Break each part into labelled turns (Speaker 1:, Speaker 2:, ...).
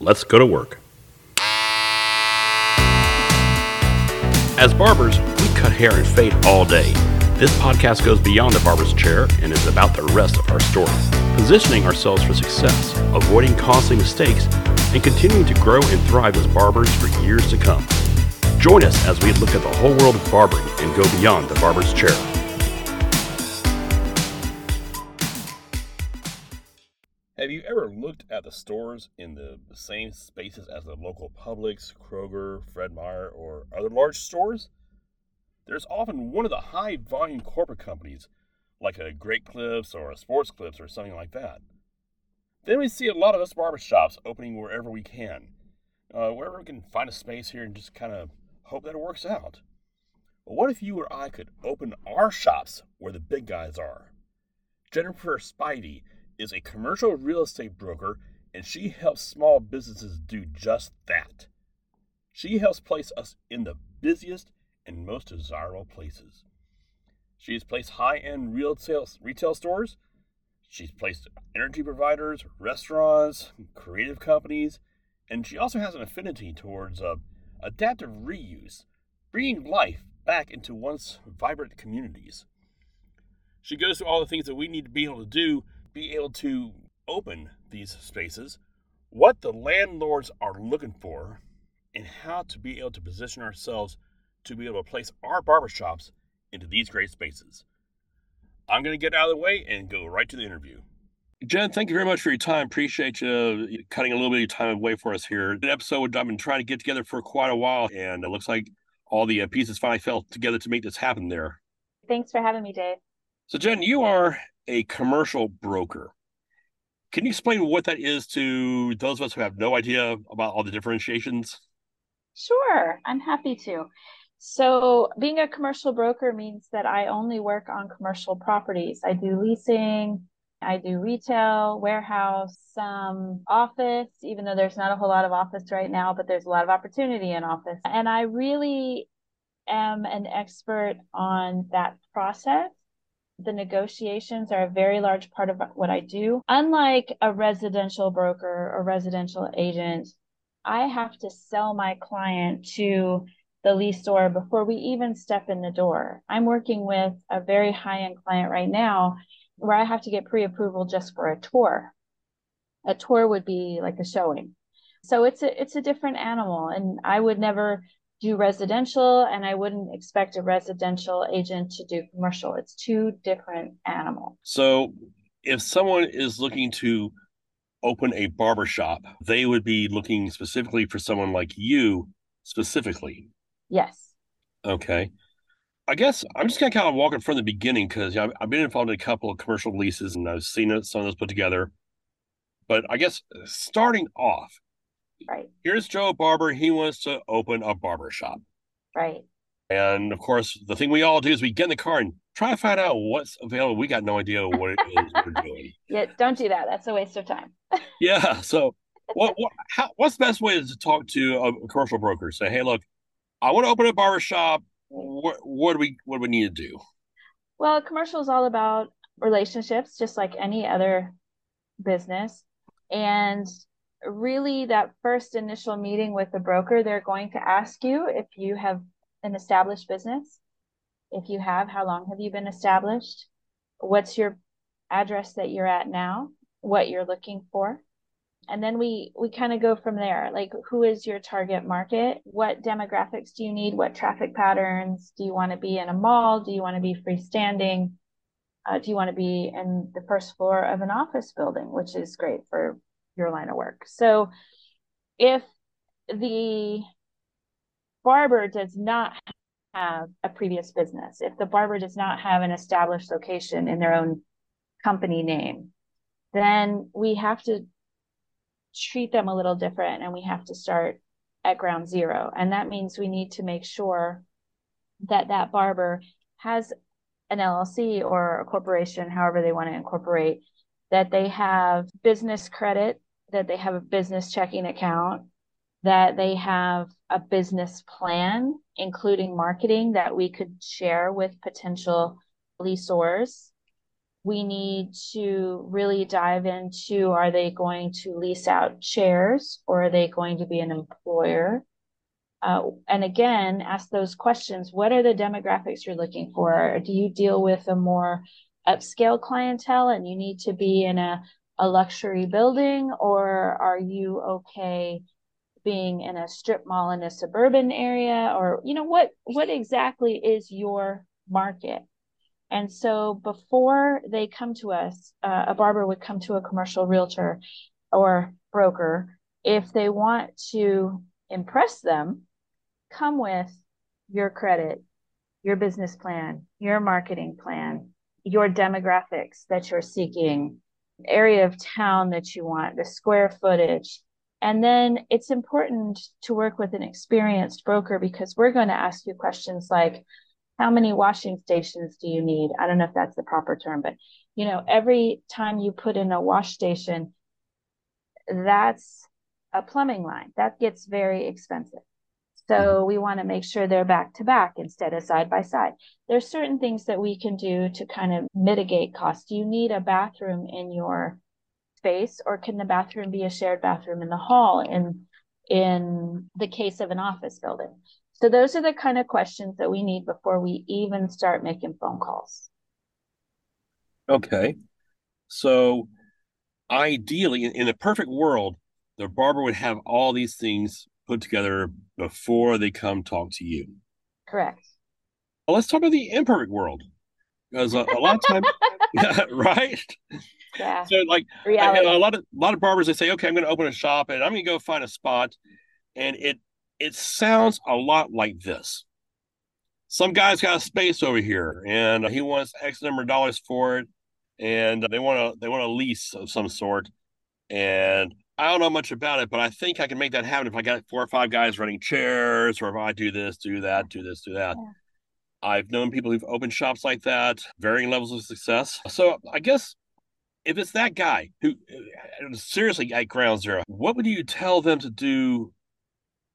Speaker 1: Let's go to work. As barbers, we cut hair and fade all day. This podcast goes beyond the barber's chair and is about the rest of our story, positioning ourselves for success, avoiding costly mistakes, and continuing to grow and thrive as barbers for years to come. Join us as we look at the whole world of barbering and go beyond the barber's chair. Have you ever looked at the stores in the same spaces as the local Publix, Kroger, Fred Meyer, or other large stores? There's often one of the high volume corporate companies, like a Great Clips or a Sports Clips or something like that. Then we see a lot of us barbershops opening wherever we can, uh, wherever we can find a space here and just kind of hope that it works out. But what if you or I could open our shops where the big guys are? Jennifer Spivey is a commercial real estate broker and she helps small businesses do just that. She helps place us in the busiest and most desirable places. She has placed high end retail, retail stores. She's placed energy providers, restaurants, creative companies, and she also has an affinity towards uh, adaptive reuse, bringing life back into once vibrant communities. She goes through all the things that we need to be able to do be able to open these spaces, what the landlords are looking for, and how to be able to position ourselves to be able to place our barbershops into these great spaces. I'm going to get out of the way and go right to the interview. Jen, thank you very much for your time. Appreciate you cutting a little bit of your time away for us here. An episode I've been trying to get together for quite a while, and it looks like all the uh, pieces finally fell together to make this happen there.
Speaker 2: Thanks for having me, Dave.
Speaker 1: So, Jen, you are a commercial broker. Can you explain what that is to those of us who have no idea about all the differentiations?
Speaker 2: Sure, I'm happy to. So, being a commercial broker means that I only work on commercial properties. I do leasing, I do retail, warehouse, some office, even though there's not a whole lot of office right now, but there's a lot of opportunity in office. And I really am an expert on that process the negotiations are a very large part of what I do. Unlike a residential broker or residential agent, I have to sell my client to the lease leaseor before we even step in the door. I'm working with a very high end client right now where I have to get pre approval just for a tour. A tour would be like a showing. So it's a it's a different animal and I would never do residential and I wouldn't expect a residential agent to do commercial. It's two different animals.
Speaker 1: So if someone is looking to open a barber shop, they would be looking specifically for someone like you specifically.
Speaker 2: Yes.
Speaker 1: Okay. I guess I'm just going to kind of walk it from the beginning because you know, I've been involved in a couple of commercial leases and I've seen some of those put together. But I guess uh, starting off,
Speaker 2: Right.
Speaker 1: Here's Joe Barber. He wants to open a barber shop.
Speaker 2: Right.
Speaker 1: And of course, the thing we all do is we get in the car and try to find out what's available. We got no idea what it is we're doing.
Speaker 2: Yeah, don't do that. That's a waste of time.
Speaker 1: yeah. So, what, what how, what's the best way to talk to a commercial broker? Say, hey, look, I want to open a barber shop. What, what do we what do we need to do?
Speaker 2: Well, commercial is all about relationships, just like any other business. And really that first initial meeting with the broker, they're going to ask you if you have an established business. If you have, how long have you been established? What's your address that you're at now? What you're looking for? And then we we kind of go from there. Like who is your target market? What demographics do you need? What traffic patterns? Do you want to be in a mall? Do you want to be freestanding? Uh, do you want to be in the first floor of an office building, which is great for your line of work. So if the barber does not have a previous business, if the barber does not have an established location in their own company name, then we have to treat them a little different and we have to start at ground zero. And that means we need to make sure that that barber has an LLC or a corporation, however they want to incorporate, that they have business credit that they have a business checking account, that they have a business plan, including marketing that we could share with potential leaseors. we need to really dive into are they going to lease out shares or are they going to be an employer? Uh, and again, ask those questions. What are the demographics you're looking for? Do you deal with a more upscale clientele and you need to be in a, a luxury building, or are you okay being in a strip mall in a suburban area? Or, you know, what what exactly is your market? And so before they come to us, uh, a barber would come to a commercial realtor or broker. If they want to impress them, come with your credit, your business plan, your marketing plan, your demographics that you're seeking, area of town that you want, the square footage. And then it's important to work with an experienced broker because we're going to ask you questions like, how many washing stations do you need? I don't know if that's the proper term, but you know, every time you put in a wash station, that's a plumbing line. That gets very expensive. So mm-hmm. we want to make sure they're back to back instead of side by side. There's certain things that we can do to kind of mitigate cost. Do you need a bathroom in your space or can the bathroom be a shared bathroom in the hall in in the case of an office building? So those are the kind of questions that we need before we even start making phone calls.
Speaker 1: Okay. So ideally in, in a perfect world, the barber would have all these things put together before they come talk to you.
Speaker 2: Correct.
Speaker 1: Well, let's talk about the imperfect world. Because a, a lot of times, right?
Speaker 2: Yeah.
Speaker 1: So like a lot of a lot of barbers they say, okay, I'm going to open a shop and I'm going to go find a spot, and it it sounds a lot like this. Some guy's got a space over here and he wants X number of dollars for it, and they want to they want a lease of some sort, and I don't know much about it, but I think I can make that happen if I got four or five guys running chairs, or if I do this, do that, do this, do that. Yeah. I've known people who've opened shops like that, varying levels of success. So I guess if it's that guy who uh, seriously at ground zero, what would you tell them to do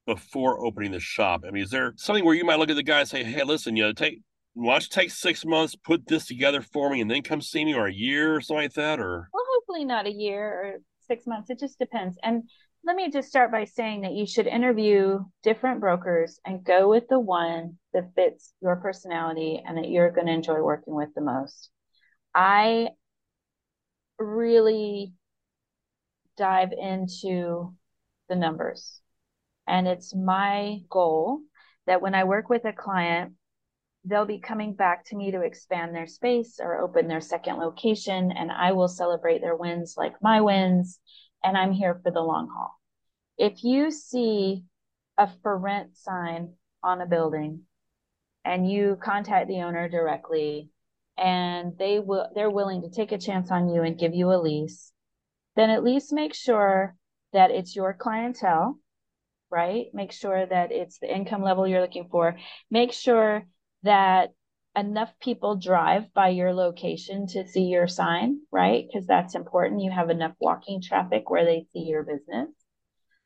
Speaker 1: before opening the shop? I mean, is there something where you might look at the guy and say, "Hey, listen, you know, take watch take six months, put this together for me, and then come see me, or a year or something like that, or
Speaker 2: well, hopefully not a year or six months. It just depends. And let me just start by saying that you should interview different brokers and go with the one that fits your personality and that you're going to enjoy working with the most. I really dive into the numbers. And it's my goal that when I work with a client, they'll be coming back to me to expand their space or open their second location and i will celebrate their wins like my wins and i'm here for the long haul. If you see a for rent sign on a building and you contact the owner directly and they will they're willing to take a chance on you and give you a lease then at least make sure that it's your clientele right? Make sure that it's the income level you're looking for. Make sure that enough people drive by your location to see your sign, right? Because that's important. You have enough walking traffic where they see your business.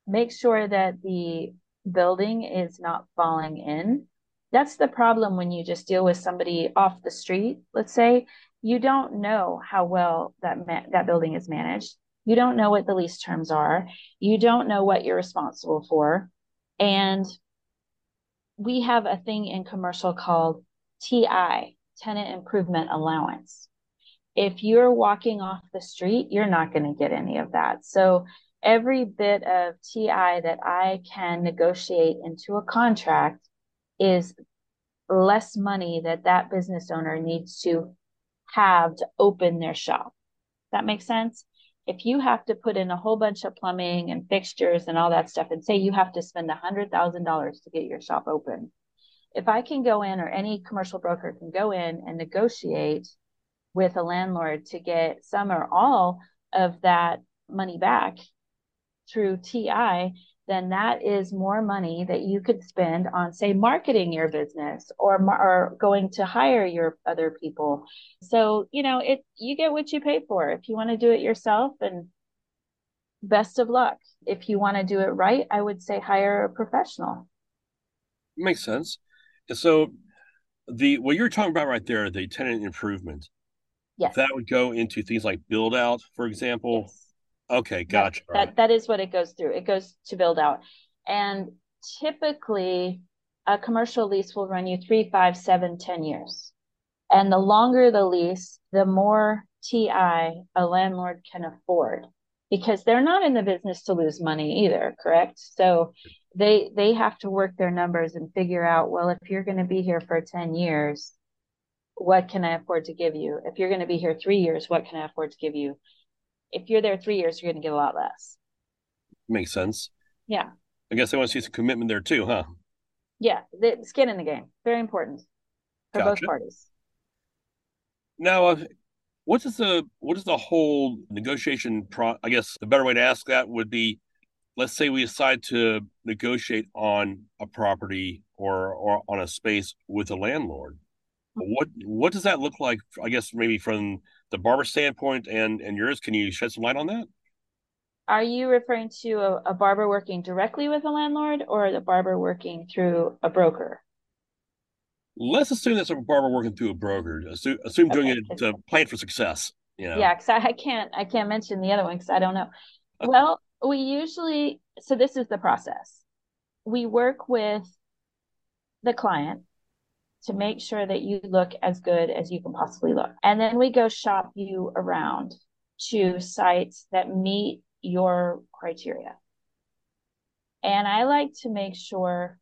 Speaker 2: Make sure that the building is not falling in. That's the problem when you just deal with somebody off the street, let's say. You don't know how well that ma- that building is managed. You don't know what the lease terms are. You don't know what you're responsible for. And we have a thing in commercial called TI, tenant improvement allowance. If you're walking off the street, you're not going to get any of that. So every bit of TI that I can negotiate into a contract is less money that that business owner needs to have to open their shop. That makes sense? If you have to put in a whole bunch of plumbing and fixtures and all that stuff and say you have to spend a hundred thousand dollars to get your shop open if i can go in or any commercial broker can go in and negotiate with a landlord to get some or all of that money back through ti then that is more money that you could spend on say marketing your business or or going to hire your other people so you know it you get what you pay for if you want to do it yourself and best of luck if you want to do it right i would say hire a professional
Speaker 1: makes sense so the what you're talking about right there the tenant improvement
Speaker 2: Yes.
Speaker 1: That would go into things like build out, for example.
Speaker 2: Yes.
Speaker 1: Okay, gotcha.
Speaker 2: That, that, that is what it goes through. It goes to build out. And typically a commercial lease will run you three, five, seven, ten years. And the longer the lease, the more TI a landlord can afford because they're not in the business to lose money either, correct? So they they have to work their numbers and figure out, well, if you're going to be here for 10 years, what can I afford to give you? If you're going to be here 3 years, what can I afford to give you? If you're there 3 years, you're going to get a lot less.
Speaker 1: Makes sense.
Speaker 2: Yeah.
Speaker 1: I guess they want to see some commitment there too, huh?
Speaker 2: Yeah, the skin in the game. Very important for
Speaker 1: Gotcha.
Speaker 2: both parties.
Speaker 1: Now, uh, what is the what is the whole negotiation pro? I guess the better way to ask that would be, let's say we decide to negotiate on a property or or on a space with a landlord. What what does that look like? I guess maybe from the barber standpoint and and yours. Can you shed some light on that?
Speaker 2: Are you referring to a, a barber working directly with a landlord or the barber working through a broker?
Speaker 1: Let's assume that's a barber working through a broker. Assume, assume doing it uh, to plan for success. You know?
Speaker 2: Yeah, because I, I can't I can't mention the other one because I don't know. Well, we usually so this is the process. We work with the client to make sure that you look as good as you can possibly look. And then we go shop you around to sites that meet your criteria. And I like to make sure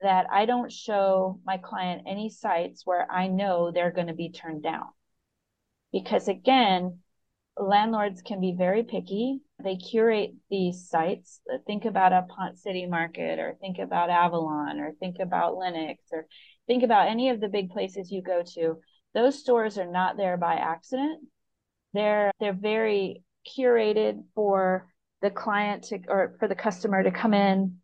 Speaker 2: that I don't show my client any sites where I know they're going to be turned down. Because again, landlords can be very picky. They curate these sites. Think about a Ponce City Market, or think about Avalon, or think about Lenox, or think about any of the big places you go to. Those stores are not there by accident. They're they're very curated for the client to or for the customer to come in,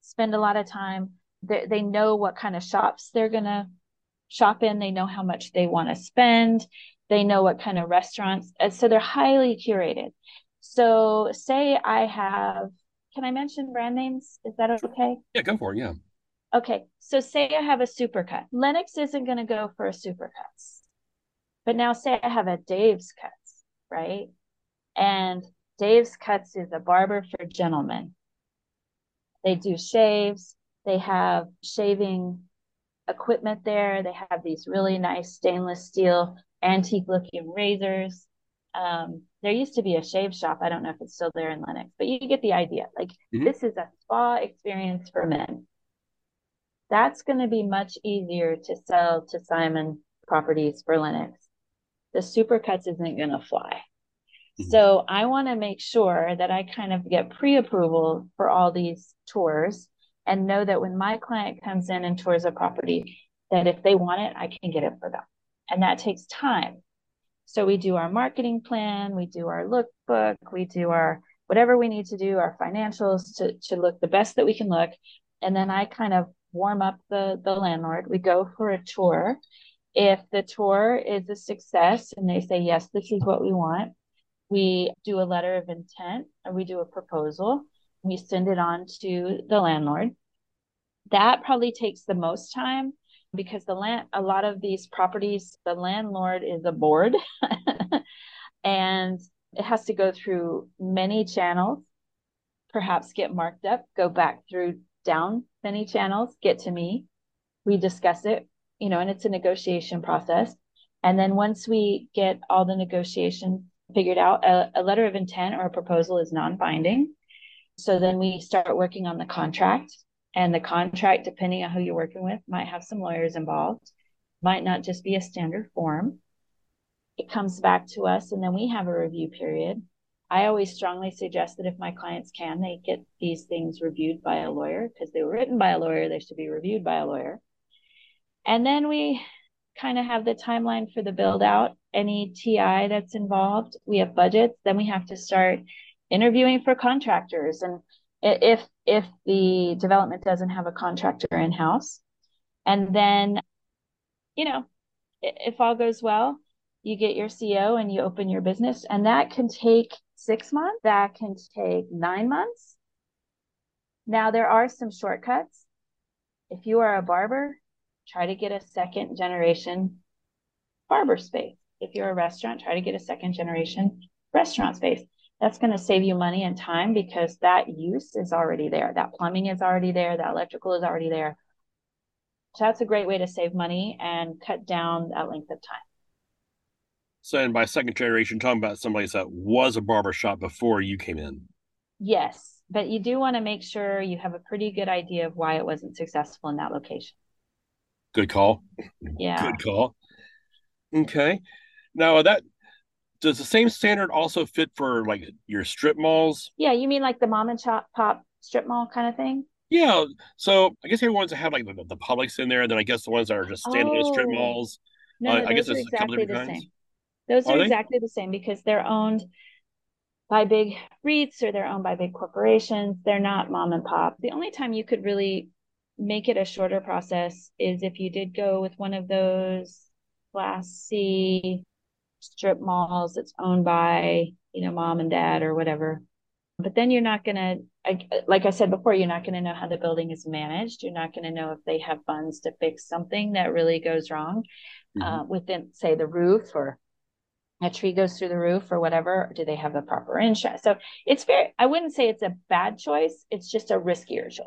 Speaker 2: spend a lot of time. They, they know what kind of shops they're gonna shop in. They know how much they want to spend. They know what kind of restaurants. And so they're highly curated. So say I have, can I mention brand names? Is that okay?
Speaker 1: Yeah, go for it. Yeah.
Speaker 2: Okay. So say I have a supercut. Lenox isn't going to go for a supercuts. But now say I have a Dave's Cuts, right? And Dave's Cuts is a barber for gentlemen. They do shaves. They have shaving equipment there. They have these really nice stainless steel antique looking razors. Um, there used to be a shave shop. I don't know if it's still there in Lenox, but you get the idea. Like
Speaker 1: Mhm.
Speaker 2: this is a spa experience for men. That's going to be much easier to sell to Simon properties for Lenox. The supercuts isn't going to fly.
Speaker 1: Mhm.
Speaker 2: So I want to make sure that I kind of get pre-approval for all these tours and know that when my client comes in and tours a property, that if they want it, I can get it for them. And that takes time. So we do our marketing plan, we do our lookbook, we do our whatever we need to do, our financials to, to look the best that we can look. And then I kind of warm up the, the landlord. We go for a tour. If the tour is a success and they say, yes, this is what we want, we do a letter of intent and we do a proposal. We send it on to the landlord. That probably takes the most time because the land a lot of these properties the landlord is a board and it has to go through many channels perhaps get marked up go back through down many channels get to me we discuss it you know and it's a negotiation process and then once we get all the negotiation figured out a, a letter of intent or a proposal is non-binding so then we start working on the contract and the contract, depending on who you're working with, might have some lawyers involved, might not just be a standard form. It comes back to us, and then we have a review period. I always strongly suggest that if my clients can, they get these things reviewed by a lawyer because they were written by a lawyer, they should be reviewed by a lawyer. And then we kind of have the timeline for the build out, any TI that's involved. We have budgets, then we have to start interviewing for contractors and if if the development doesn't have a contractor in house and then you know if all goes well you get your co and you open your business and that can take six months that can take nine months now there are some shortcuts if you are a barber try to get a second generation barber space if you're a restaurant, try to get a second generation restaurant space. That's going to save you money and time because that use is already there. That plumbing is already there. That electrical is already there. So that's a great way to save money and cut down that length of time.
Speaker 1: So, and by second generation, talking about somebody that was a barber shop before you came in.
Speaker 2: Yes, but you do want to make sure you have a pretty good idea of why it wasn't successful in that location.
Speaker 1: Good call.
Speaker 2: Yeah.
Speaker 1: Good call. Okay. Now that does the same standard also fit for like your strip malls?
Speaker 2: Yeah, you mean like the mom and shop pop strip mall kind of thing?
Speaker 1: Yeah. So I guess everyone's that have like the, the Publix in there, and then I guess the ones that are just standalone oh. strip malls.
Speaker 2: No, no uh, I guess there's exactly a couple different kinds. Same. Those are, are exactly the same because they're owned by big REITs or they're owned by big corporations. They're not mom and pop. The only time you could really make it a shorter process is if you did go with one of those class C strip malls that's owned by, you know, mom and dad or whatever. But then you're not going to, like I said before, you're not going to know how the building is managed. You're not going to know if they have funds to fix something that really goes wrong mm-hmm. uh, within, say, the roof or a tree goes through the roof or whatever do they have the proper insurance? So it's very i wouldn't say it's a bad choice it's just a riskier choice.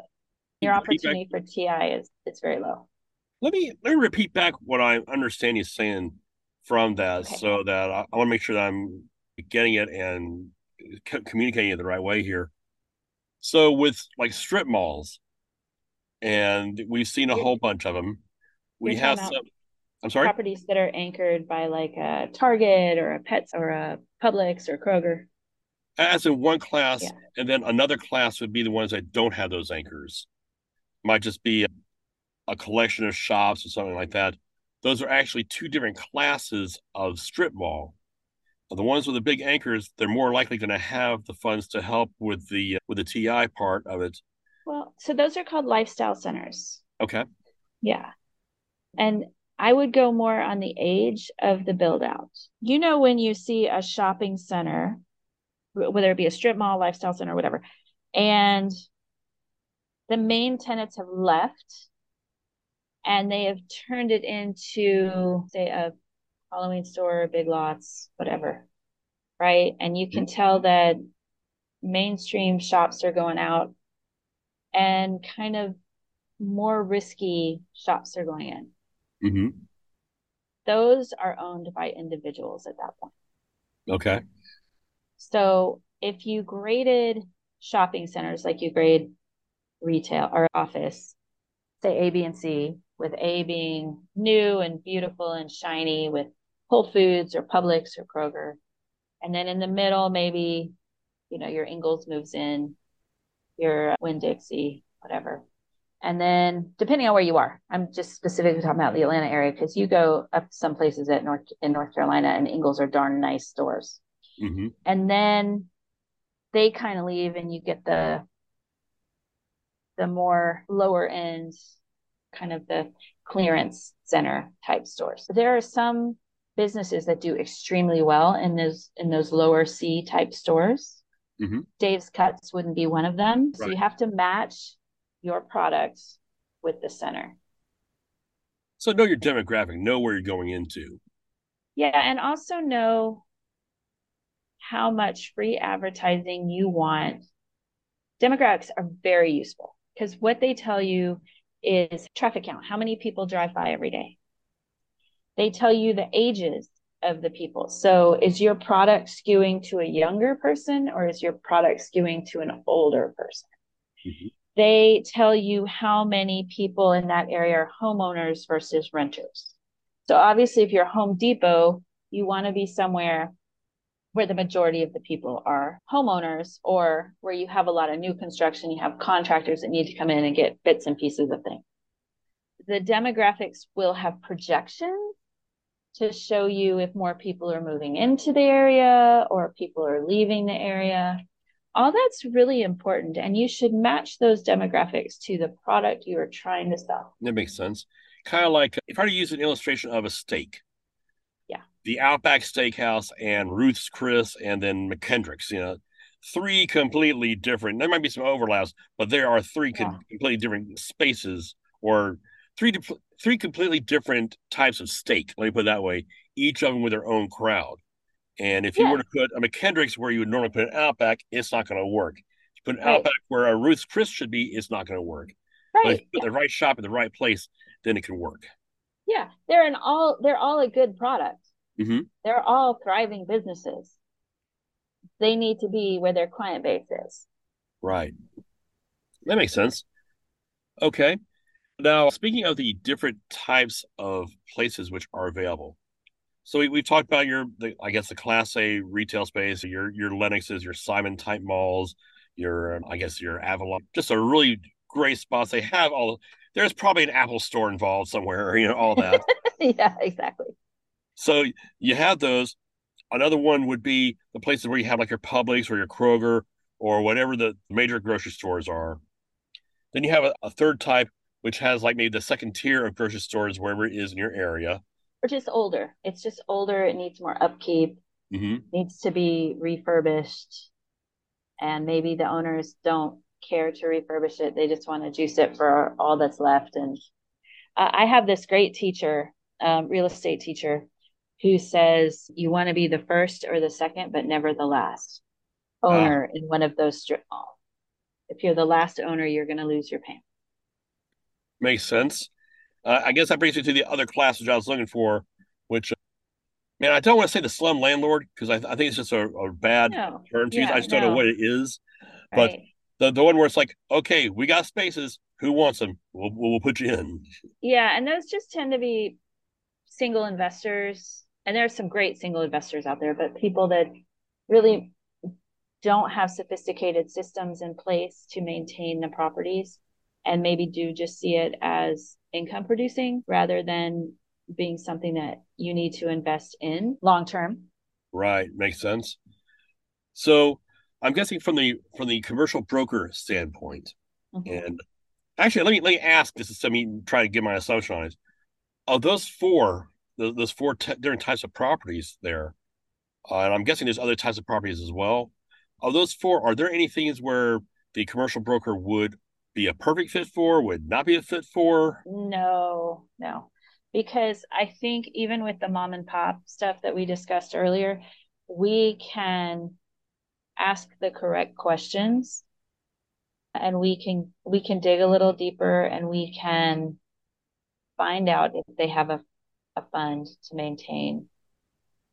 Speaker 2: Your opportunity for ti is it's very low.
Speaker 1: Let me let me repeat back what i understand you saying from that okay. so that i, I want to make sure that i'm getting it and communicating it the right way here. So with like strip malls and we've seen a whole bunch of them we have some I'm sorry.
Speaker 2: Properties that are anchored by like a Target or a Pets or a Publix or Kroger.
Speaker 1: As in one class, yeah. and then another class would be the ones that don't have those anchors. Might just be a, a collection of shops or something like that. Those are actually two different classes of strip mall. The ones with the big anchors, they're more likely going to have the funds to help with the with the TI part of it.
Speaker 2: Well, so those are called lifestyle centers.
Speaker 1: Okay.
Speaker 2: Yeah. And I would go more on the age of the build out. You know, when you see a shopping center, whether it be a strip mall, lifestyle center, whatever, and the main tenants have left and they have turned it into, say, a Halloween store, big lots, whatever, right? And you can tell that mainstream shops are going out and kind of more risky shops are going in
Speaker 1: Mm-hmm.
Speaker 2: Those are owned by individuals at that point.
Speaker 1: Okay.
Speaker 2: So if you graded shopping centers like you grade retail or office, say A, B, and C, with A being new and beautiful and shiny with Whole Foods or Publix or Kroger. And then in the middle, maybe, you know, your Ingles moves in, your Winn Dixie, whatever. And then depending on where you are, I'm just specifically talking about the Atlanta area because you go up some places at North in North Carolina and Ingles are darn nice stores.
Speaker 1: Mm-hmm.
Speaker 2: And then they kind of leave and you get the the more lower end kind of the clearance center type stores. There are some businesses that do extremely well in those in those lower C type stores.
Speaker 1: Mm-hmm.
Speaker 2: Dave's Cuts wouldn't be one of them. So you have to match your products with the center.
Speaker 1: So know your demographic, know where you're going into.
Speaker 2: Yeah, and also know how much free advertising you want. Demographics are very useful because what they tell you is traffic count, how many people drive by every day. They tell you the ages of the people. So is your product skewing to a younger person or is your product skewing to an older person? Mm-hmm they tell you how many people in that area are homeowners versus renters. So obviously, if you're Home Depot, you want to be somewhere where the majority of the people are homeowners or where you have a lot of new construction, you have contractors that need to come in and get bits and pieces of things. The demographics will have projections to show you if more people are moving into the area or people are leaving the area all that's really important and you should match those demographics to the product you are trying to sell
Speaker 1: that makes sense kind of like if i were to use an illustration of a steak
Speaker 2: yeah
Speaker 1: the outback steakhouse and ruth's chris and then mckendrick's you know three completely different there might be some overlaps but there are three yeah. completely different spaces or three three completely different types of steak. Let me put it that way. Each of them with their own crowd. And if you were to put a McKendrick's where you would normally put an Outback, it's not going to work. If you put an right. Outback where a Ruth's Chris should be, it's not going to work. Right. But if you put yeah. the right shop in the right place, then it can work.
Speaker 2: Yeah, they're an all they're all a good product.
Speaker 1: Mm-hmm.
Speaker 2: They're all thriving businesses. They need to be where their client base is.
Speaker 1: Right. That makes sense. Okay. Now, speaking of the different types of places which are available, so we, we've talked about your, the, I guess, the Class A retail space, your your Lenoxes, your Simon type malls, your, um, I guess, your Avalon, just a really great spots. They have all. There's probably an Apple store involved somewhere, you know, all that.
Speaker 2: yeah, exactly.
Speaker 1: So you have those. Another one would be the places where you have like your Publix or your Kroger or whatever the major grocery stores are. Then you have a, a third type, which has like maybe the second tier of grocery stores wherever it is in your area.
Speaker 2: Or just older. It's just older. It needs more upkeep.
Speaker 1: Mm-hmm.
Speaker 2: Needs to be refurbished, and maybe the owners don't care to refurbish it. They just want to juice it for all that's left. And I have this great teacher, um, real estate teacher, who says you want to be the first or the second, but never the last owner uh, in one of those strip malls. If you're the last owner, you're going to lose your payment.
Speaker 1: Makes sense. Uh, I guess that brings me to the other class which I was looking for, which, uh, man, I don't want to say the slum landlord because I, I, think it's just a, a bad no. term to yeah, use. I just no. don't know what it is. Right. But the, the one where it's like, okay, we got spaces. Who wants them? We'll, we'll put you in.
Speaker 2: Yeah. And those just tend to be single investors. And there are some great single investors out there, but people that really don't have sophisticated systems in place to maintain the properties and maybe do just see it as income producing rather than being something that you need to invest in long term.
Speaker 1: Right, makes sense. So, I'm guessing from the from the commercial broker standpoint, mm-hmm. and actually, let me let me ask this is something try to get my assumption on it. Of those four, those four t- different types of properties there, uh, and I'm guessing there's other types of properties as well. Of those four, are there any things where the commercial broker would be a perfect fit for, would not be a fit for?
Speaker 2: No, no. Because I think even with the mom and pop stuff that we discussed earlier, we can ask the correct questions and we can we can dig a little deeper and we can find out if they have a, a fund to maintain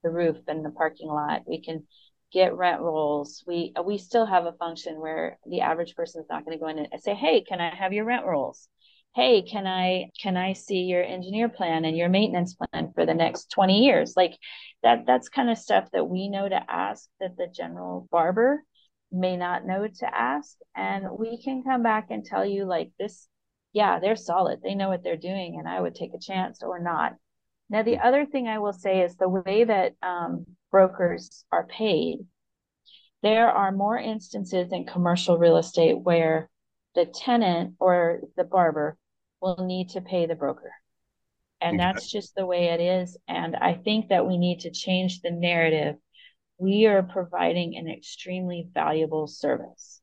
Speaker 2: the roof and the parking lot. We can get rent rolls. We we still have a function where the average person is not going to go in and say, "Hey, can I have your rent rolls?" "Hey, can I can I see your engineer plan and your maintenance plan for the next 20 years?" Like that that's kind of stuff that we know to ask that the general barber may not know to ask and we can come back and tell you like this yeah, they're solid. They know what they're doing and I would take a chance or not. Now, the other thing I will say is the way that um, brokers are paid, there are more instances in commercial real estate where the tenant or the barber will need to pay the broker. And okay. that's just the way it is. And I think that we need to change the narrative. We are providing an extremely valuable service.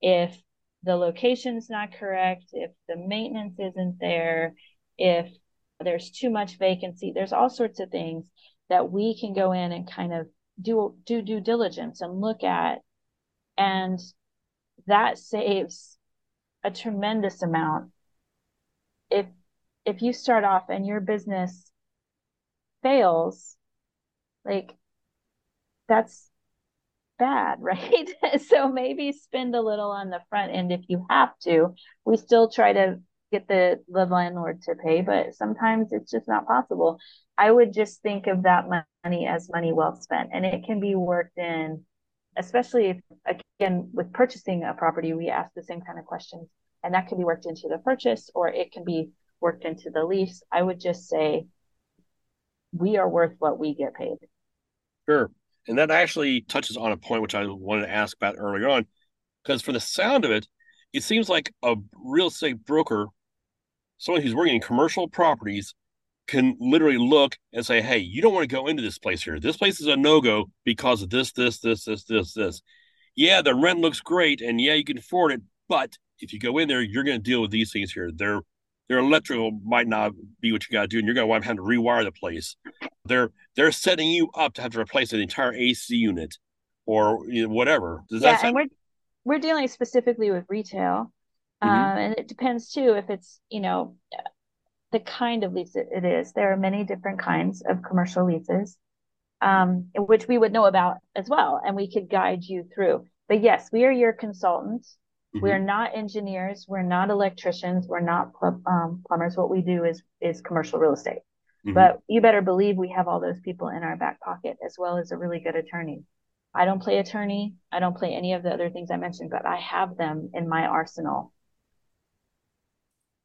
Speaker 2: If the location's not correct, if the maintenance isn't there, if there's too much vacancy, there's all sorts of things that we can go in and kind of do do due diligence and look at. And that saves a tremendous amount. If if you start off and your business fails like that's bad right? So maybe spend a little on the front end if you have to. We still try to get the, the landlord to pay, but sometimes it's just not possible. I would just think of that money as money well spent, and it can be worked in, especially if, again, with purchasing a property, we ask the same kind of questions, and that can be worked into the purchase or it can be worked into the lease. I would just say we are worth what we get paid.
Speaker 1: Sure. And that actually touches on a point which I wanted to ask about earlier on, because for the sound of it, it seems like a real estate broker someone who's working in commercial properties can literally look and say, hey, you don't want to go into this place here. This place is a no go because of this, this, this, this, this, this. Yeah, the rent looks great and yeah, you can afford it. But if you go in there, you're going to deal with these things here. They're their electrical might not be what you got to do, and you're going to want to have to rewire the place. They're they're setting you up to have to replace an entire AC unit or you know, whatever.
Speaker 2: Does yeah, and we're we're dealing specifically with retail, mm-hmm. um, and it depends too if it's you know the kind of lease it is. There are many different kinds of commercial leases, um, which we would know about as well, and we could guide you through. But yes, we are your consultants. Mm-hmm. We're not engineers. We're not electricians. We're not pl- um, plumbers. What we do is is commercial real estate. Mm-hmm. But you better believe we have all those people in our back pocket as well as a really good attorney. I don't play attorney. I don't play any of the other things I mentioned, but I have them in my arsenal.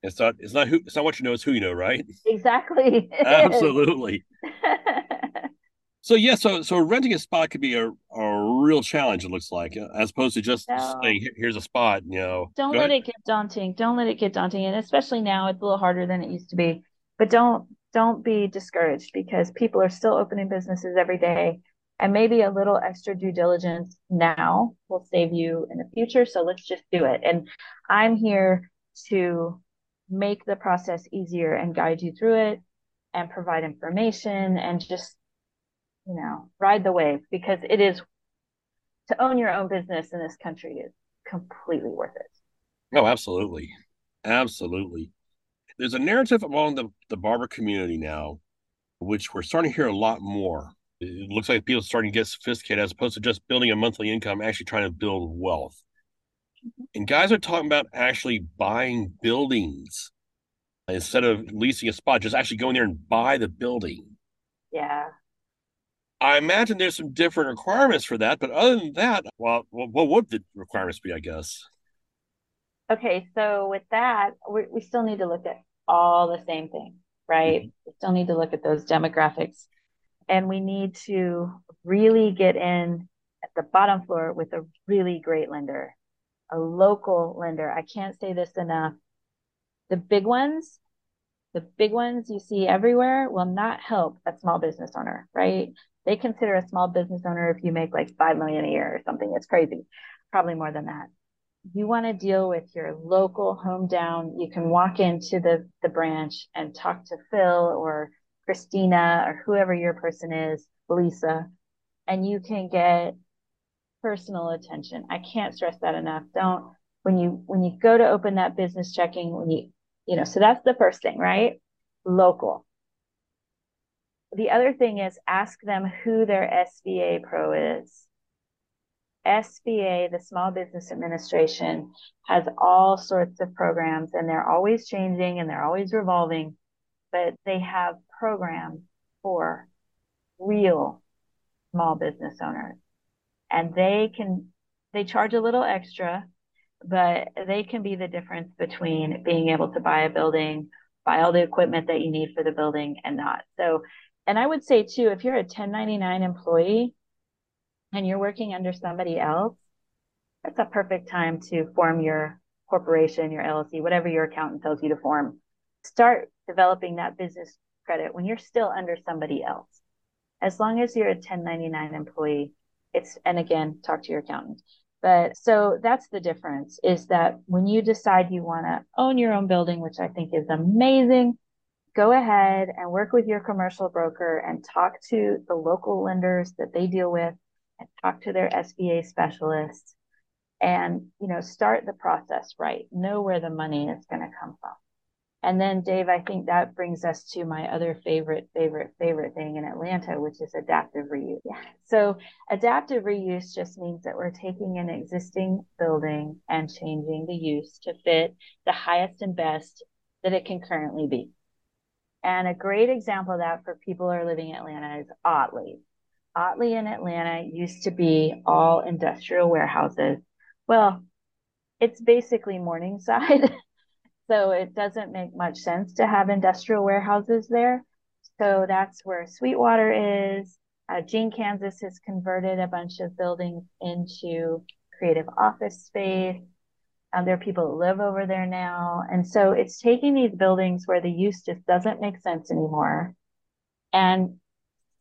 Speaker 1: It's not. It's not who. It's not what you know. It's who you know, right?
Speaker 2: Exactly.
Speaker 1: Absolutely. so yeah. So so renting a spot could be a, a real challenge. It looks like, as opposed to just no. saying, "Here's a spot." You know.
Speaker 2: Don't let ahead. it get daunting. Don't let it get daunting, and especially now, it's a little harder than it used to be. But don't don't be discouraged because people are still opening businesses every day and maybe a little extra due diligence now will save you in the future so let's just do it and i'm here to make the process easier and guide you through it and provide information and just you know ride the wave because it is to own your own business in this country is completely worth it.
Speaker 1: Oh absolutely. Absolutely. There's a narrative among the, the barber community now which we're starting to hear a lot more. It looks like people are starting to get sophisticated as opposed to just building a monthly income, actually trying to build wealth. And guys are talking about actually buying buildings instead of leasing a spot, just actually going there and buy the building.
Speaker 2: Yeah.
Speaker 1: I imagine there's some different requirements for that, but other than that, well, what would the requirements be? I guess.
Speaker 2: Okay, so with that, we, we still need to look at all the same things, right? Mm-hmm. We still need to look at those demographics and we need to really get in at the bottom floor with a really great lender, a local lender. I can't say this enough. The big ones, the big ones you see everywhere will not help a small business owner, right? They consider a small business owner if you make like 5 million a year or something. It's crazy. Probably more than that. You want to deal with your local home down. You can walk into the, the branch and talk to Phil or Christina or whoever your person is, Lisa, and you can get personal attention. I can't stress that enough. Don't when you when you go to open that business checking when you you know, so that's the first thing, right? Local. The other thing is ask them who their SBA pro is. SBA, the Small Business Administration, has all sorts of programs and they're always changing and they're always revolving, but they have programs for real small business owners. And they can, they charge a little extra, but they can be the difference between being able to buy a building, buy all the equipment that you need for the building and not. So, and I would say too, if you're a 1099 employee and you're working under somebody else, that's a perfect time to form your corporation, your LLC, whatever your accountant tells you to form. Start developing that business credit when you're still under somebody else. As long as you're a 1099 employee, it's, and again, talk to your accountant. But so that's the difference is that when you decide you want to own your own building, which I think is amazing, go ahead and work with your commercial broker and talk to the local lenders that they deal with and talk to their SBA specialists and, you know, start the process right. Know where the money is going to come from. And then, Dave, I think that brings us to my other favorite, favorite, favorite thing in Atlanta, which is adaptive reuse. Yeah. So, adaptive reuse just means that we're taking an existing building and changing the use to fit the highest and best that it can currently be. And a great example of that for people who are living in Atlanta is Ottley. Ottley in Atlanta used to be all industrial warehouses. Well, it's basically Morningside. So it doesn't make much sense to have industrial warehouses there. So that's where Sweetwater is. Uh, Gene Kansas has converted a bunch of buildings into creative office space. Um, there are people that live over there now. And so it's taking these buildings where the use just doesn't make sense anymore and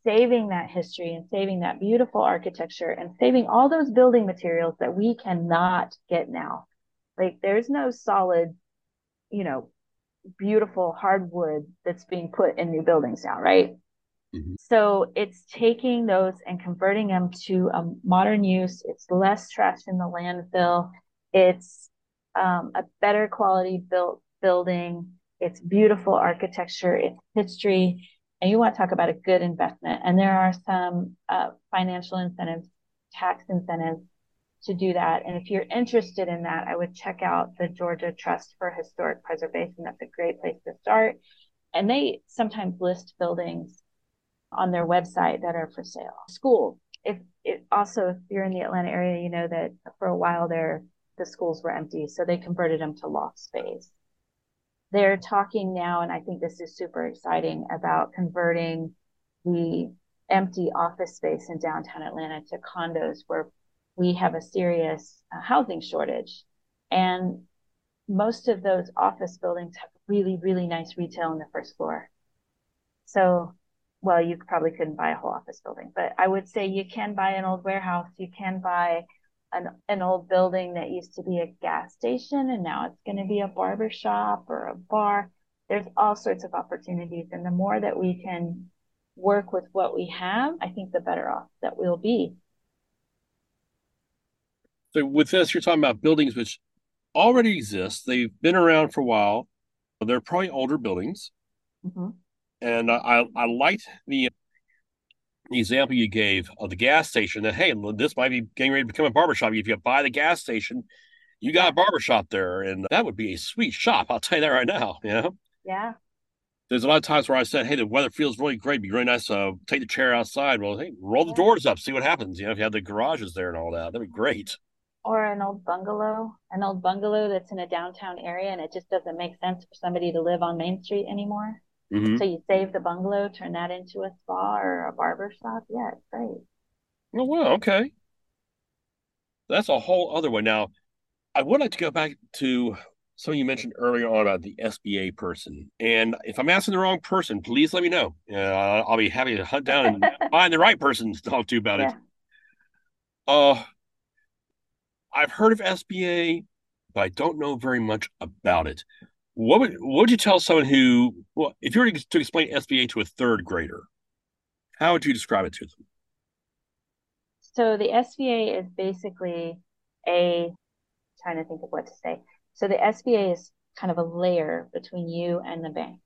Speaker 2: saving that history and saving that beautiful architecture and saving all those building materials that we cannot get now. Like there's no solid you know, beautiful hardwood that's being put in new buildings now, right?
Speaker 1: Mhm.
Speaker 2: So it's taking those and converting them to a modern use. It's less trash in the landfill. It's um, a better quality built building. It's beautiful architecture. It's history. And you want to talk about a good investment. And there are some uh, financial incentives, tax incentives to do that. And if you're interested in that, I would check out the Georgia Trust for Historic Preservation. That's a great place to start. And they sometimes list buildings on their website that are for sale. Schools. If it also if you're in the Atlanta area, you know that for a while there the schools were empty, so they converted them to loft space. They're talking now, and I think this is super exciting about converting the empty office space in downtown Atlanta to condos where we have a serious uh, housing shortage. And most of those office buildings have really, really nice retail on the first floor. So, well, you probably couldn't buy a whole office building, but I would say you can buy an old warehouse, you can buy an, an old building that used to be a gas station and now it's going to be a barber shop or a bar. There's all sorts of opportunities. And the more that we can work with what we have, I think the better off that we'll be.
Speaker 1: So with this, you're talking about buildings which already exist. They've been around for a while. They're probably older buildings.
Speaker 2: Mm-hmm.
Speaker 1: And I, I liked the, the example you gave of the gas station that, hey, this might be getting ready to become a barbershop. If you buy the gas station, you got a barbershop there. And that would be a sweet shop. I'll tell you that right now. You know?
Speaker 2: Yeah.
Speaker 1: There's a lot of times where I said, hey, the weather feels really great. It'd be really nice to uh, take the chair outside. Well, hey, roll the doors up, see what happens. You know, if you have the garages there and all that, that'd be great.
Speaker 2: Or an old bungalow, an old bungalow that's in a downtown area and it just doesn't make sense for somebody to live on Main Street anymore.
Speaker 1: Mhm.
Speaker 2: So you save the bungalow, turn that into a spa or a barber shop. Yeah, it's great.
Speaker 1: Oh, wow. Okay. That's a whole other one. Now, I would like to go back to something you mentioned earlier on about the SBA person. And if I'm asking the wrong person, please let me know. Uh, I'll be happy to hunt down and find the right person to talk to about it.
Speaker 2: Yeah.
Speaker 1: Uh, I've heard of SBA, but I don't know very much about it. What would what would you tell someone who, well, if you were to explain SBA to a third grader, how would you describe it to them?
Speaker 2: So the SBA is basically a trying to think of what to say. So the SBA is kind of a layer between you and the bank.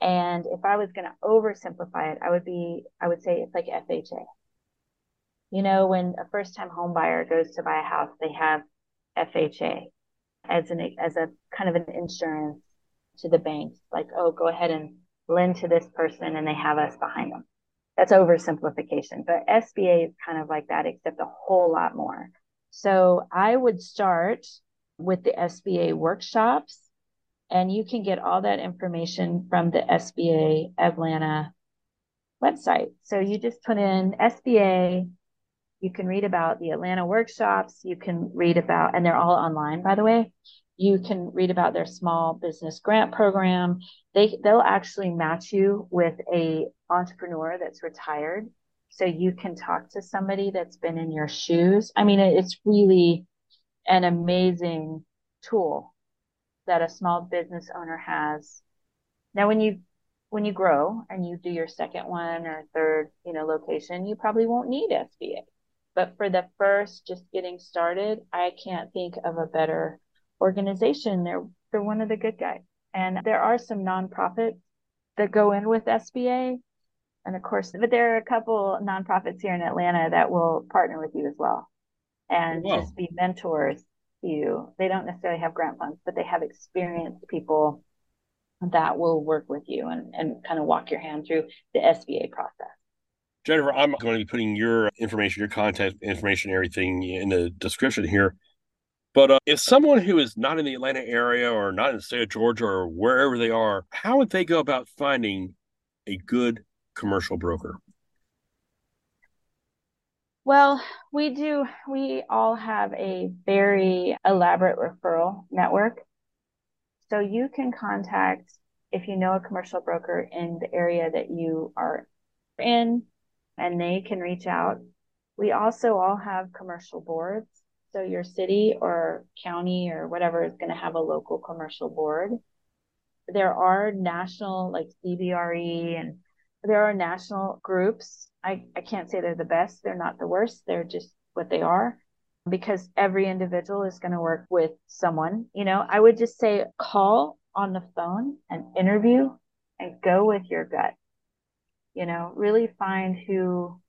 Speaker 2: And if I was going to oversimplify it, I would be I would say it's like FHA. You know, when a first time home buyer goes to buy a house, they have FHA as an as a kind of an insurance to the banks, like, oh, go ahead and lend to this person and they have us behind them. That's oversimplification, but SBA is kind of like that, except a whole lot more. So I would start with the SBA workshops, and you can get all that information from the SBA Atlanta website. So you just put in SBA, you can read about the Atlanta workshops, you can read about, and they're all online, by the way. You can read about their small business grant program. They they'll actually match you with a entrepreneur that's retired, so you can talk to somebody that's been in your shoes. I mean, it's really an amazing tool that a small business owner has. Now, when you when you grow and you do your second one or third, you know, location, you probably won't need SBA. But for the first, just getting started, I can't think of a better organization. They're they're one of the good guys. And there are some nonprofits that go in with SBA. And of course, but there are a couple nonprofits here in Atlanta that will partner with you as well and oh,
Speaker 1: Wow.
Speaker 2: just be mentors to you. They don't necessarily have grant funds, but they have experienced people that will work with you and, and kind of walk your hand through the SBA process.
Speaker 1: Jennifer, I'm going to be putting your information, your contact information, everything in the description here. But uh, if someone who is not in the Atlanta area or not in the state of Georgia or wherever they are, how would they go about finding a good commercial broker?
Speaker 2: Well, we do, we all have a very elaborate referral network. So you can contact, if you know a commercial broker in the area that you are in, and they can reach out. We also all have commercial boards. So your city or county or whatever is going to have a local commercial board. there are national like CBRE and there are national groups. I, I can't say they're the best, they're not the worst, they're just what they are because every individual is going to work with someone. You know, I would just say call on the phone and interview and go with your gut. You know, really find who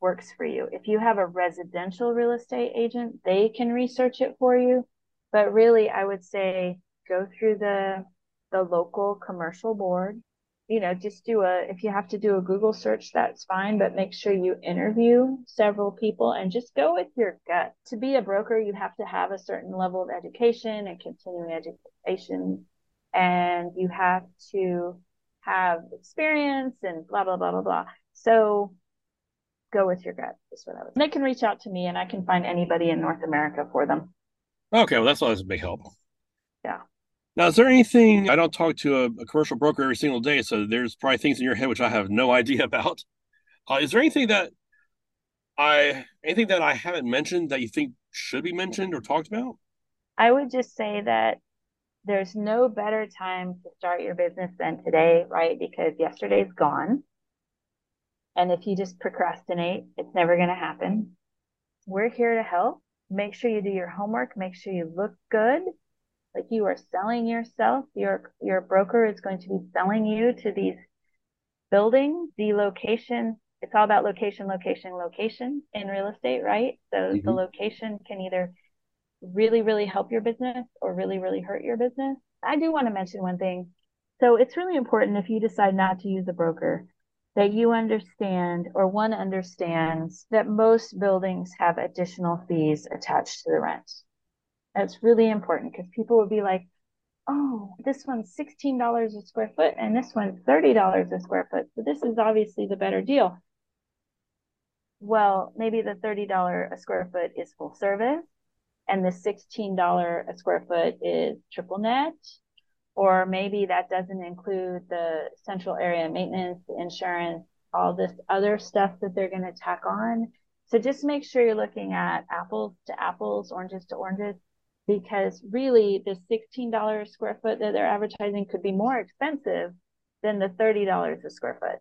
Speaker 2: works for you. If you have a residential real estate agent, they can research it for you. But really, I would say go through the the local commercial board. You know, just do a if you have to do a Google search, that's fine, but make sure you interview several people and just go with your gut. To be a broker, you have to have a certain level of education and continuing education and you have to have experience and blah blah blah blah blah. So go with your gut is what I would. They can reach out to me and I can find anybody in North America for them.
Speaker 1: Okay, well that's always a big help.
Speaker 2: Yeah.
Speaker 1: Now, is there anything I don't talk to a, a, commercial broker every single day, so there's probably things in your head which I have no idea about. Uh, is there anything that I anything that I haven't mentioned that you think should be mentioned or talked about?
Speaker 2: I would just say that there's no better time to start your business than today, right? Because yesterday's gone. And if you just procrastinate, it's never going to happen. We're here to help. Make sure you do your homework. Make sure you look good. Like you are selling yourself. Your, your broker is going to be selling you to these buildings, the location. It's all about location, location, location in real estate, right? So mm-hmm. the location can either really, really help your business or really, really hurt your business. I do want to mention one thing. So it's really important if you decide not to use a broker that you understand or one understands that most buildings have additional fees attached to the rent. That's really important because people would be like, oh, this one's $16 a square foot and this one's $30 a square foot. So this is obviously the better deal. Well, maybe the $30 a square foot is full service and the $16 a square foot is triple net or maybe that doesn't include the central area maintenance, insurance, all this other stuff that they're going to tack on. So just make sure you're looking at apples to apples, oranges to oranges, because really the $16 a square foot that they're advertising could be more expensive than the $30 a square foot.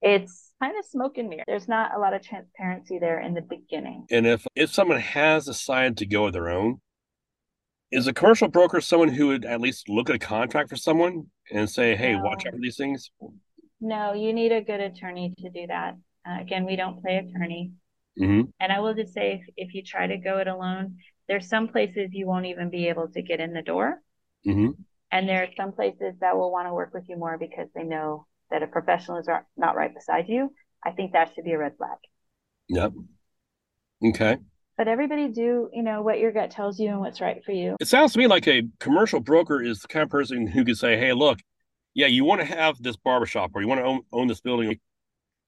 Speaker 2: It's kind of smoke and mirror. There's not a lot of transparency there in the beginning.
Speaker 1: And if if someone has decided to go their own, is a commercial broker someone who would at least look at a contract for someone and say, "Hey, no. watch out for these things"?
Speaker 2: No, you need a good attorney to do that. Uh, again, we don't play attorney. Mm-hmm. And I will just say, if, if, you try to go it alone, there's some places you won't even be able to get in the door. Mm-hmm. And there are some places that will want to work with you more because they know that a professional is not right beside you. I think that should be a red flag.
Speaker 1: Yep. Okay
Speaker 2: but everybody do you know what your gut tells you and what's right for you
Speaker 1: it sounds to me like a commercial broker is the kind of person who could say hey look yeah you want to have this barbershop or you want to own, own this building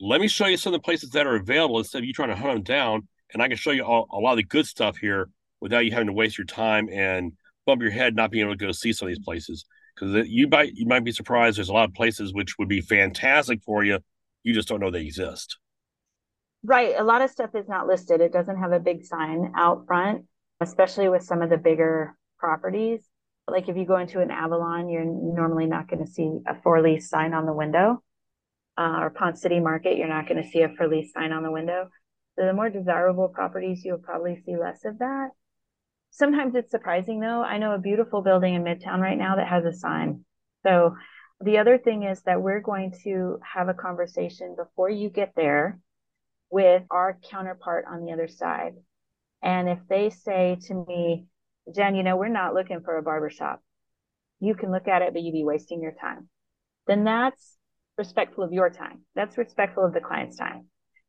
Speaker 1: let me show you some of the places that are available instead of you trying to hunt them down and i can show you all, a lot of the good stuff here without you having to waste your time and bump your head not being able to go see some of these places because you might you might be surprised there's a lot of places which would be fantastic for you you just don't know they exist
Speaker 2: Right. A lot of stuff is not listed. It doesn't have a big sign out front, especially with some of the bigger properties. Like if you go into an Avalon, you're normally not going to see a for lease sign on the window. Uh, or Ponce City Market, you're not going to see a for lease sign on the window. So the more desirable properties, you'll probably see less of that. Sometimes it's surprising though. I know a beautiful building in Midtown right now that has a sign. So the other thing is that we're going to have a conversation before you get there with our counterpart on the other side. And if they say to me, Jen, you know, we're not looking for a barbershop. You can look at it, but you'd be wasting your time. Then that's respectful of your time. That's respectful of the client's time.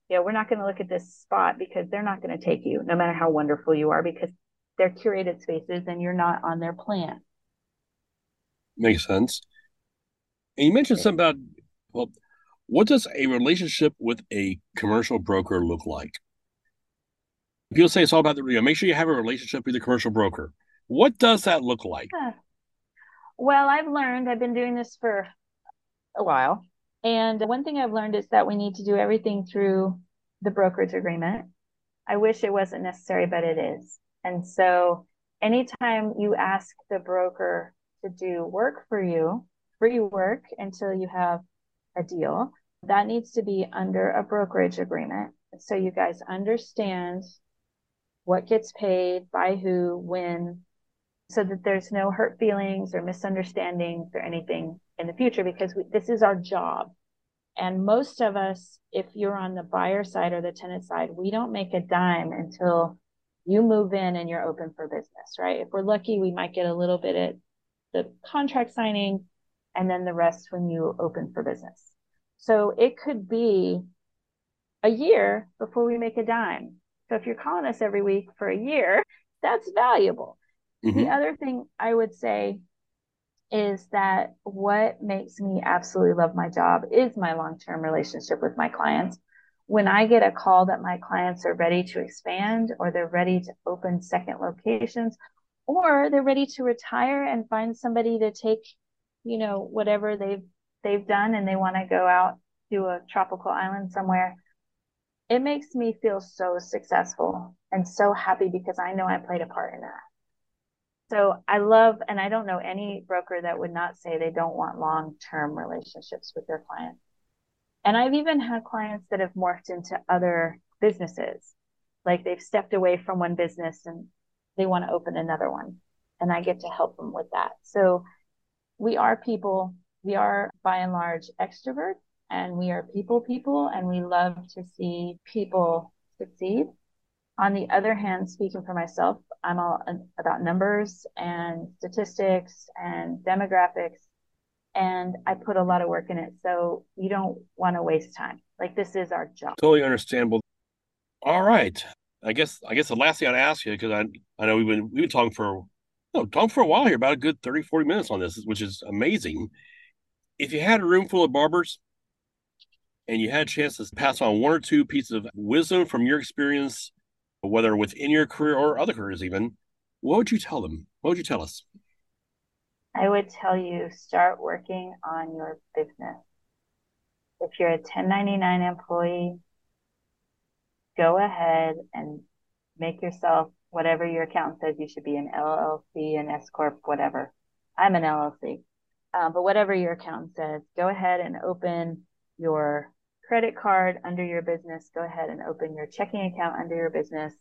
Speaker 2: You know, we're not going to look at this spot because they're not going to take you, no matter how wonderful you are, because they're curated spaces and you're not on their plan.
Speaker 1: Makes sense. And you mentioned something about, well, what does a relationship with a commercial broker look like? People say it's all about the, you know, make sure you have a relationship with the commercial broker. What does that look like?
Speaker 2: Well, I've learned, I've been doing this for a while. And one thing I've learned is that we need to do everything through the brokerage agreement. I wish it wasn't necessary, but it is. And so anytime you ask the broker to do work for you, free work until you have a deal. That needs to be under a brokerage agreement. So you guys understand what gets paid by who, when, so that there's no hurt feelings or misunderstandings or anything in the future because we, this is our job. And most of us, if you're on the buyer side or the tenant side, we don't make a dime until you move in and you're open for business, right? If we're lucky, we might get a little bit at the contract signing and then the rest when you open for business. So it could be a year before we make a dime. So if you're calling us every week for a year, that's valuable. Mm-hmm. The other thing I would say is that what makes me absolutely love my job is my long term relationship with my clients. When I get a call that my clients are ready to expand or they're ready to open second locations or they're ready to retire and find somebody to take, you know, whatever they've they've done and they want to go out to a tropical island somewhere. It makes me feel so successful and so happy because I know I played a part in that. So I love, and I don't know any broker that would not say they don't want long term relationships with their clients. And I've even had clients that have morphed into other businesses. Like they've stepped away from one business and they want to open another one. And I get to help them with that. So we are people, we are by and large extroverts and we are people people and we love to see people succeed. On the other hand, speaking for myself, I'm all about numbers and statistics and demographics and I put a lot of work in it. So you don't want to waste time. Like this is our job.
Speaker 1: Totally understandable. All right. I guess I guess the last thing I'd ask you because I I know we've been we've been talking for know, talking for a while here about a good 30 40 minutes on this which is amazing. If you had a room full of barbers and you had a chance to pass on one or two pieces of wisdom from your experience whether within your career or other careers even, what would you tell them? What would you tell us?
Speaker 2: I would tell you start working on your business. If you're a 1099 employee, go ahead and make yourself whatever your accountant says you should be an LLC, an S corp, whatever. I'm an LLC, uh, but whatever your accountant says, go ahead and open your credit card under your business. Go ahead and open your checking account under your business.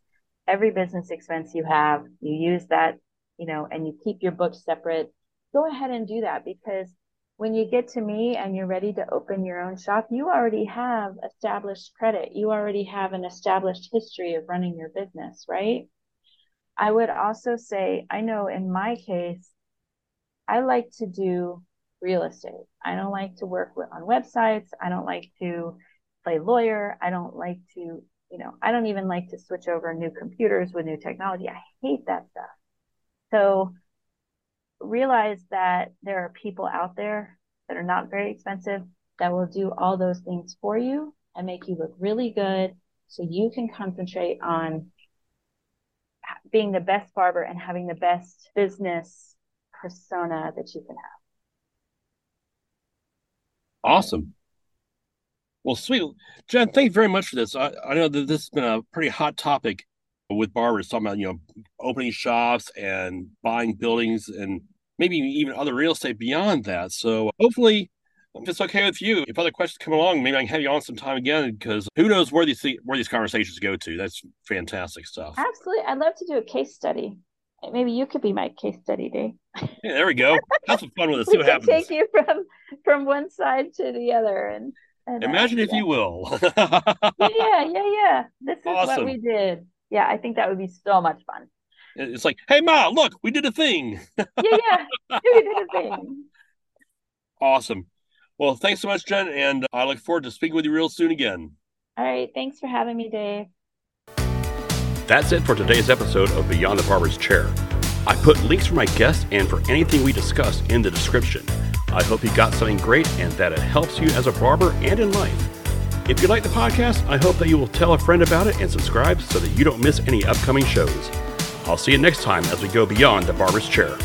Speaker 2: Every business expense you have, you use that, you know, and you keep your books separate go ahead and do that because when you get to me and you're ready to open your own shop, you already have established credit. You already have an established history of running your business, right? I would also say, I know in my case, I like to do real estate. I don't like to work with, on websites. I don't like to play lawyer. I don't like to, you know, I don't even like to switch over new computers with new technology. I hate that stuff. So realize that there are people out there that are not very expensive that will do all those things for you and make you look really good so you can concentrate on being the best barber and having the best business persona that you can have.
Speaker 1: Awesome. Well, sweet. Jen, thank you very much for this. I, I know that this has been a pretty hot topic with barbers talking about, you know, opening shops and buying buildings and maybe even other real estate beyond that. So hopefully, if it's okay with you, if other questions come along, maybe I can have you on some time again because who knows where these where these conversations go to. That's fantastic stuff.
Speaker 2: Absolutely, I'd love to do a case study. Maybe you could be my case study, Dave.
Speaker 1: Yeah, there we go. Have some fun with it. See what happens.
Speaker 2: Take you from from one side to the other, and,
Speaker 1: and uh, imagine uh, if yeah. you will.
Speaker 2: yeah, yeah, yeah. This is awesome. what we did. Yeah, I think that would be so much fun.
Speaker 1: It's like, hey, Ma, look, we did a thing.
Speaker 2: yeah, yeah, we did a thing.
Speaker 1: Awesome. Well, thanks so much, Jen, and I look forward to speaking with you real soon again.
Speaker 2: All right. Thanks for having me, Dave.
Speaker 1: That's it for today's episode of Beyond the Barber's Chair. I put links for my guests and for anything we discussed in the description. I hope you got something great and that it helps you as a barber and in life. If you like the podcast, I hope that you will tell a friend about it and subscribe so that you don't miss any upcoming shows. I'll see you next time as we go beyond the barber's chair.